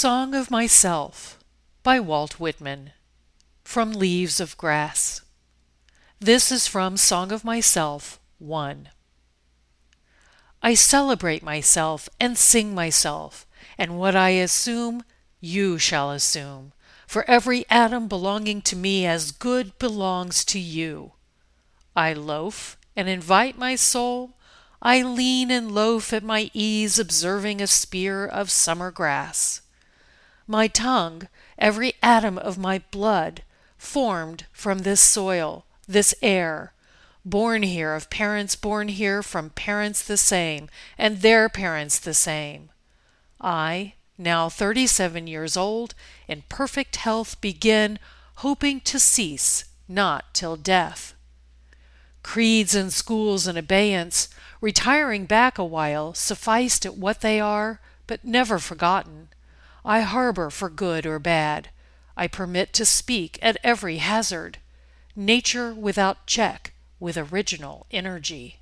Song of Myself by Walt Whitman From Leaves of Grass. This is from Song of Myself 1. I celebrate myself and sing myself, and what I assume you shall assume, for every atom belonging to me as good belongs to you. I loaf and invite my soul I lean and loaf at my ease, observing a spear of summer grass. My tongue, every atom of my blood, formed from this soil, this air, born here of parents born here from parents the same, and their parents the same. I, now thirty seven years old, in perfect health begin, hoping to cease not till death. Creeds and schools in abeyance, retiring back a while, sufficed at what they are, but never forgotten. I harbor for good or bad. I permit to speak at every hazard. Nature without check, with original energy.